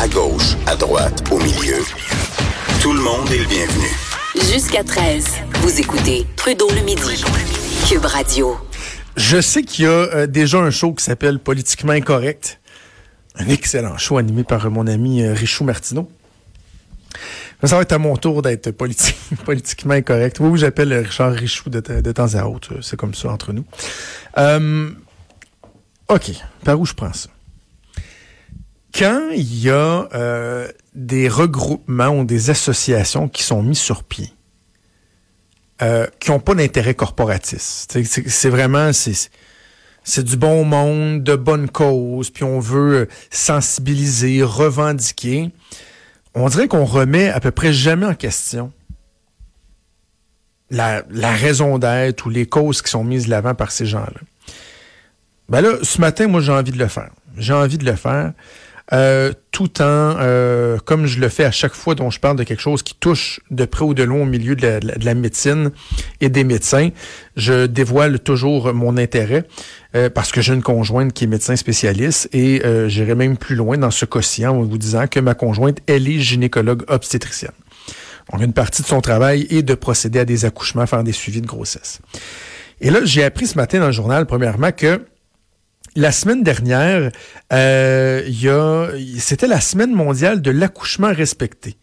À gauche, à droite, au milieu. Tout le monde est le bienvenu. Jusqu'à 13, vous écoutez Trudeau le midi. Cube Radio. Je sais qu'il y a euh, déjà un show qui s'appelle Politiquement Incorrect. Un excellent show animé par mon ami euh, Richou Martineau. Ça va être à mon tour d'être politiquement incorrect. Oui, j'appelle Richard Richou de, temps à autre. C'est comme ça entre nous. Euh, OK. Par où je prends ça? Quand il y a euh, des regroupements ou des associations qui sont mis sur pied, euh, qui n'ont pas d'intérêt corporatiste, c'est vraiment c'est du bon monde, de bonne cause, puis on veut sensibiliser, revendiquer on dirait qu'on remet à peu près jamais en question la, raison d'être ou les causes qui sont mises de l'avant par ces gens-là. Ben là, ce matin, moi, j'ai envie de le faire. J'ai envie de le faire. Euh, tout en, euh, comme je le fais à chaque fois dont je parle de quelque chose qui touche de près ou de loin au milieu de la, médecine et des médecins, je dévoile toujours mon intérêt euh, parce que j'ai une conjointe qui est médecin spécialiste et j'irai même plus loin dans ce quotient en vous disant que ma conjointe, elle est gynécologue obstétricienne. Donc, une partie de son travail est de procéder à des accouchements, faire des suivis de grossesse. Et là, j'ai appris ce matin dans le journal, premièrement, que la semaine dernière, euh, c'était la semaine mondiale de l'accouchement respecté.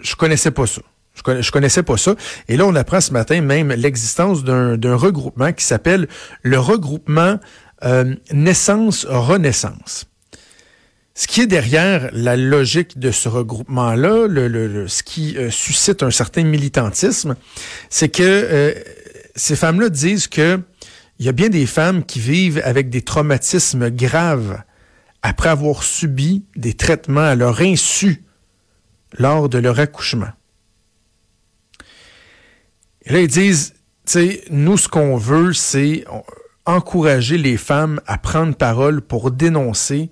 Je connaissais pas ça. Je, connaissais pas ça. Et là, on apprend ce matin même l'existence d'un regroupement qui s'appelle le regroupement euh, Naissance-Renaissance. Ce qui est derrière la logique de ce regroupement-là, le, ce qui euh, suscite un certain militantisme, c'est que euh, ces femmes-là disent que il y a bien des femmes qui vivent avec des traumatismes graves après avoir subi des traitements à leur insu lors de leur accouchement. Et là, ils disent, tu sais, nous, ce qu'on veut, c'est encourager les femmes à prendre parole pour dénoncer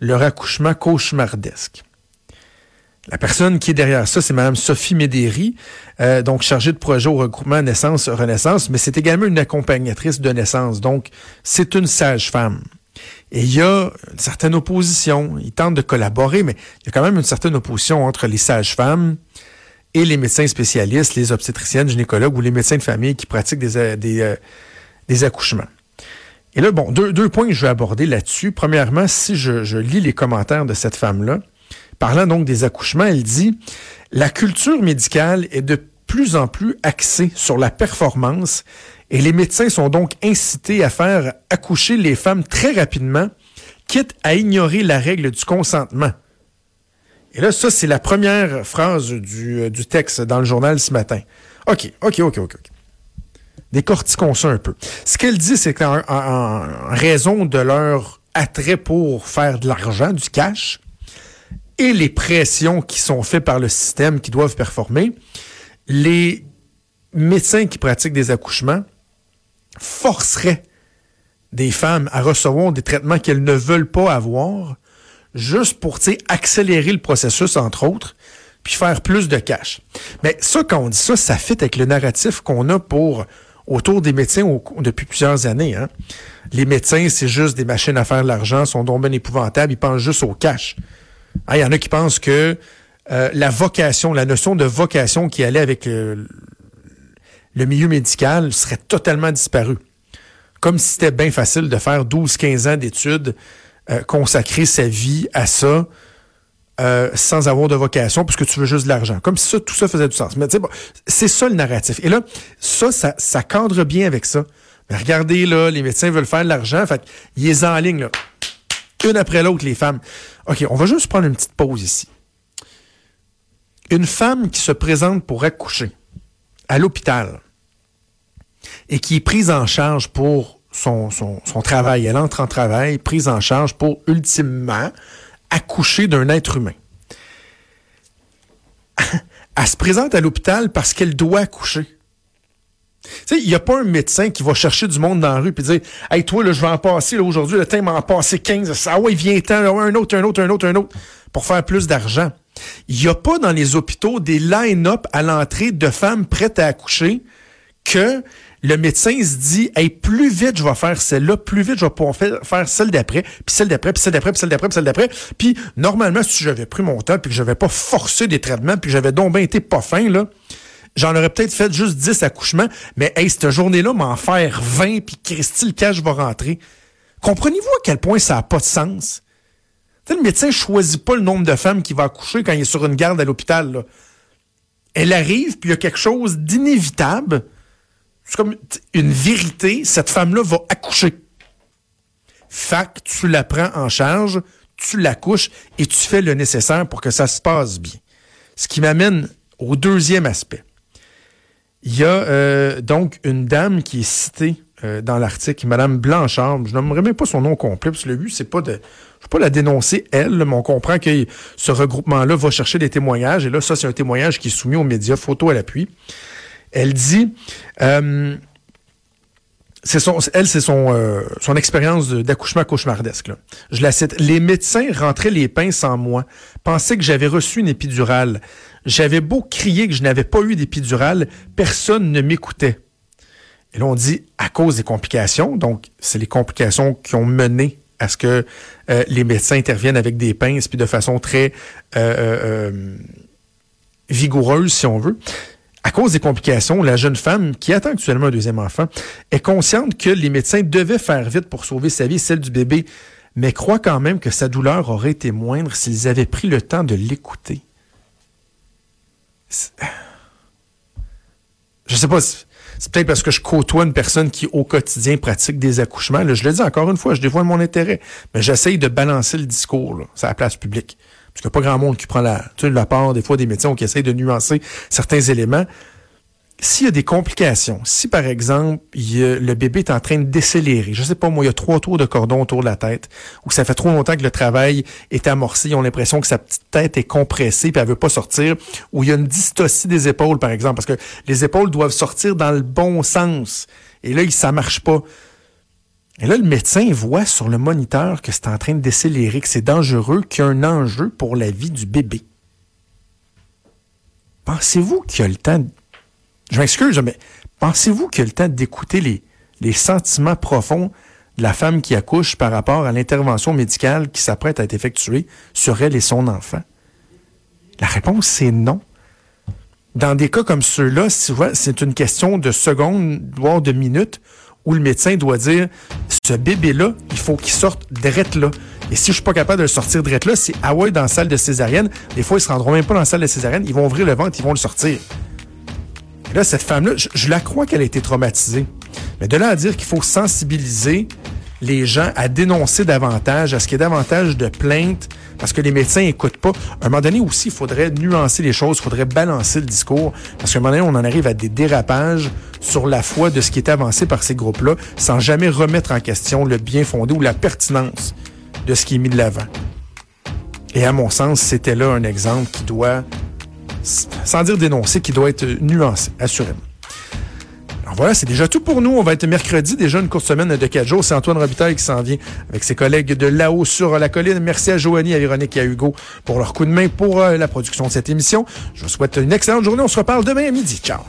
leur accouchement cauchemardesque. La personne qui est derrière ça, c'est Mme Sophie Médéry, euh, donc chargée de projet au regroupement Naissance-Renaissance, mais c'est également une accompagnatrice de naissance. Donc, c'est une sage-femme. Et il y a une certaine opposition. Ils tentent de collaborer, mais il y a quand même une certaine opposition entre les sages-femmes et les médecins spécialistes, les obstétriciennes, gynécologues ou les médecins de famille qui pratiquent des, euh, euh, accouchements. Et là, bon, deux, points que je vais aborder là-dessus. Premièrement, si je lis les commentaires de cette femme-là, Parlant donc des accouchements, elle dit La culture médicale est de plus en plus axée sur la performance et les médecins sont donc incités à faire accoucher les femmes très rapidement, quitte à ignorer la règle du consentement. Et là, ça, c'est la première phrase du, euh, texte dans le journal ce matin. OK, OK, OK, OK. Décortiquons ça un peu. Ce qu'elle dit, c'est qu'en raison de leur attrait pour faire de l'argent, du cash, et les pressions qui sont faites par le système qui doivent performer, les médecins qui pratiquent des accouchements forceraient des femmes à recevoir des traitements qu'elles ne veulent pas avoir, juste pour accélérer le processus, entre autres, puis faire plus de cash. Mais ça, quand on dit ça, ça fit avec le narratif qu'on a pour autour des médecins depuis plusieurs années. Hein. Les médecins, c'est juste des machines à faire de l'argent, sont donc bien épouvantables, ils pensent juste au cash. Il y en a qui pensent que euh, la vocation, la notion de vocation qui allait avec le, milieu médical serait totalement disparue. Comme si c'était bien facile de faire 12-15 ans d'études, euh, consacrer sa vie à ça, euh, sans avoir de vocation, puisque tu veux juste de l'argent. Comme si ça, tout ça faisait du sens. Mais bon, c'est ça le narratif. Et là, ça, ça, cadre bien avec ça. Mais regardez, là, les médecins veulent faire de l'argent, fait ils les en ligne, une après l'autre, les femmes. OK, on va juste prendre une petite pause ici. Une femme qui se présente pour accoucher à l'hôpital et qui est prise en charge pour son, travail, elle entre en travail, prise en charge pour ultimement accoucher d'un être humain. elle se présente à l'hôpital parce qu'elle doit accoucher. Il n'y a pas un médecin qui va chercher du monde dans la rue et dire Hey, toi, je vais en passer aujourd'hui, le temps m'en passer 15. Ça, ouais, vient-t'en, un autre, un autre, un autre, un autre, pour faire plus d'argent. Il n'y a pas dans les hôpitaux des line-up à l'entrée de femmes prêtes à accoucher que le médecin se dit, hey, plus vite je vais faire celle-là, plus vite je vais pouvoir faire, celle d'après, puis celle d'après, puis celle d'après, puis celle d'après, puis celle d'après. Puis normalement, si j'avais pris mon temps, puis que j'avais pas forcé des traitements, puis j'avais donc bien été pas fin, là, j'en aurais peut-être fait juste 10 accouchements, mais hey, cette journée-là, m'en faire 20, puis Christy, le cash va rentrer. Comprenez-vous à quel point ça n'a pas de sens? le médecin choisit pas le nombre de femmes qui va accoucher quand il est sur une garde à l'hôpital. Elle arrive, puis il y a quelque chose d'inévitable. C'est comme une vérité. Cette femme-là va accoucher. Fac, tu la prends en charge, tu l'accouches et tu fais le nécessaire pour que ça se passe bien. Ce qui m'amène au deuxième aspect. Il y a euh, donc une dame qui est citée euh, dans l'article, Madame Blanchard. Je n'aimerais même pas son nom complet, parce que le but, c'est pas de. Je peux pas la dénoncer, elle, mais on comprend que ce regroupement-là va chercher des témoignages. Et là, ça, c'est un témoignage qui est soumis aux médias, photo à l'appui. Elle dit. Euh, son, elle, c'est son, euh, son expérience d'accouchement cauchemardesque. Là. Je la cite. Les médecins rentraient les pinces en moi, pensaient que j'avais reçu une épidurale. J'avais beau crier que je n'avais pas eu d'épidurale, personne ne m'écoutait. Et là, on dit à cause des complications. Donc, c'est les complications qui ont mené à ce que euh, les médecins interviennent avec des pinces, puis de façon très euh, euh, vigoureuse, si on veut. À cause des complications, la jeune femme qui attend actuellement un deuxième enfant est consciente que les médecins devaient faire vite pour sauver sa vie et celle du bébé, mais croit quand même que sa douleur aurait été moindre s'ils avaient pris le temps de l'écouter. Je sais pas c'est peut-être parce que je côtoie une personne qui, au quotidien, pratique des accouchements. je le dis encore une fois, je dévoile mon intérêt. Mais j'essaye de balancer le discours, là, à la place publique. Parce qu'il n'y a pas grand monde qui prend la, la part, des fois, des médecins qui essayent de nuancer certains éléments. S'il y a des complications, si par exemple le bébé est en train de décélérer, je sais pas moi, il y a trois tours de cordon autour de la tête, ou ça fait trop longtemps que le travail est amorcé, ils ont l'impression que sa petite tête est compressée puis elle veut pas sortir, ou il y a une dystocie des épaules par exemple, parce que les épaules doivent sortir dans le bon sens, et là ça marche pas. Et là, le médecin voit sur le moniteur que c'est en train de décélérer, que c'est dangereux, qu'il y a un enjeu pour la vie du bébé. Pensez-vous qu'il y a le temps je m'excuse, mais pensez-vous qu'il y le temps d'écouter les, sentiments profonds de la femme qui accouche par rapport à l'intervention médicale qui s'apprête à être effectuée sur elle et son enfant? La réponse, c'est non. Dans des cas comme ceux-là, c'est une question de secondes, voire de minutes, où le médecin doit dire ce bébé-là, il faut qu'il sorte drette là. Et si je suis pas capable de le sortir drette là, c'est ah ouais dans la salle de césarienne. Des fois, ils se rendront même pas dans la salle de césarienne, ils vont ouvrir le ventre, ils vont le sortir là, cette femme-là, je, la crois qu'elle a été traumatisée. Mais de là à dire qu'il faut sensibiliser les gens à dénoncer davantage, à ce qu'il y ait davantage de plaintes, parce que les médecins n'écoutent pas. À un moment donné aussi, il faudrait nuancer les choses, il faudrait balancer le discours, parce qu'à un moment donné, on en arrive à des dérapages sur la foi de ce qui est avancé par ces groupes-là, sans jamais remettre en question le bien fondé ou la pertinence de ce qui est mis de l'avant. Et à mon sens, c'était là un exemple qui doit sans dire dénoncer, qui doit être nuancé, assurément. Alors voilà, c'est déjà tout pour nous. On va être mercredi, déjà une courte semaine de quatre jours. C'est Antoine Robitaille qui s'en vient avec ses collègues de là-haut sur la colline. Merci à Joanie, à Véronique et à Hugo pour leur coup de main pour euh, la production de cette émission. Je vous souhaite une excellente journée. On se reparle demain à midi. Ciao.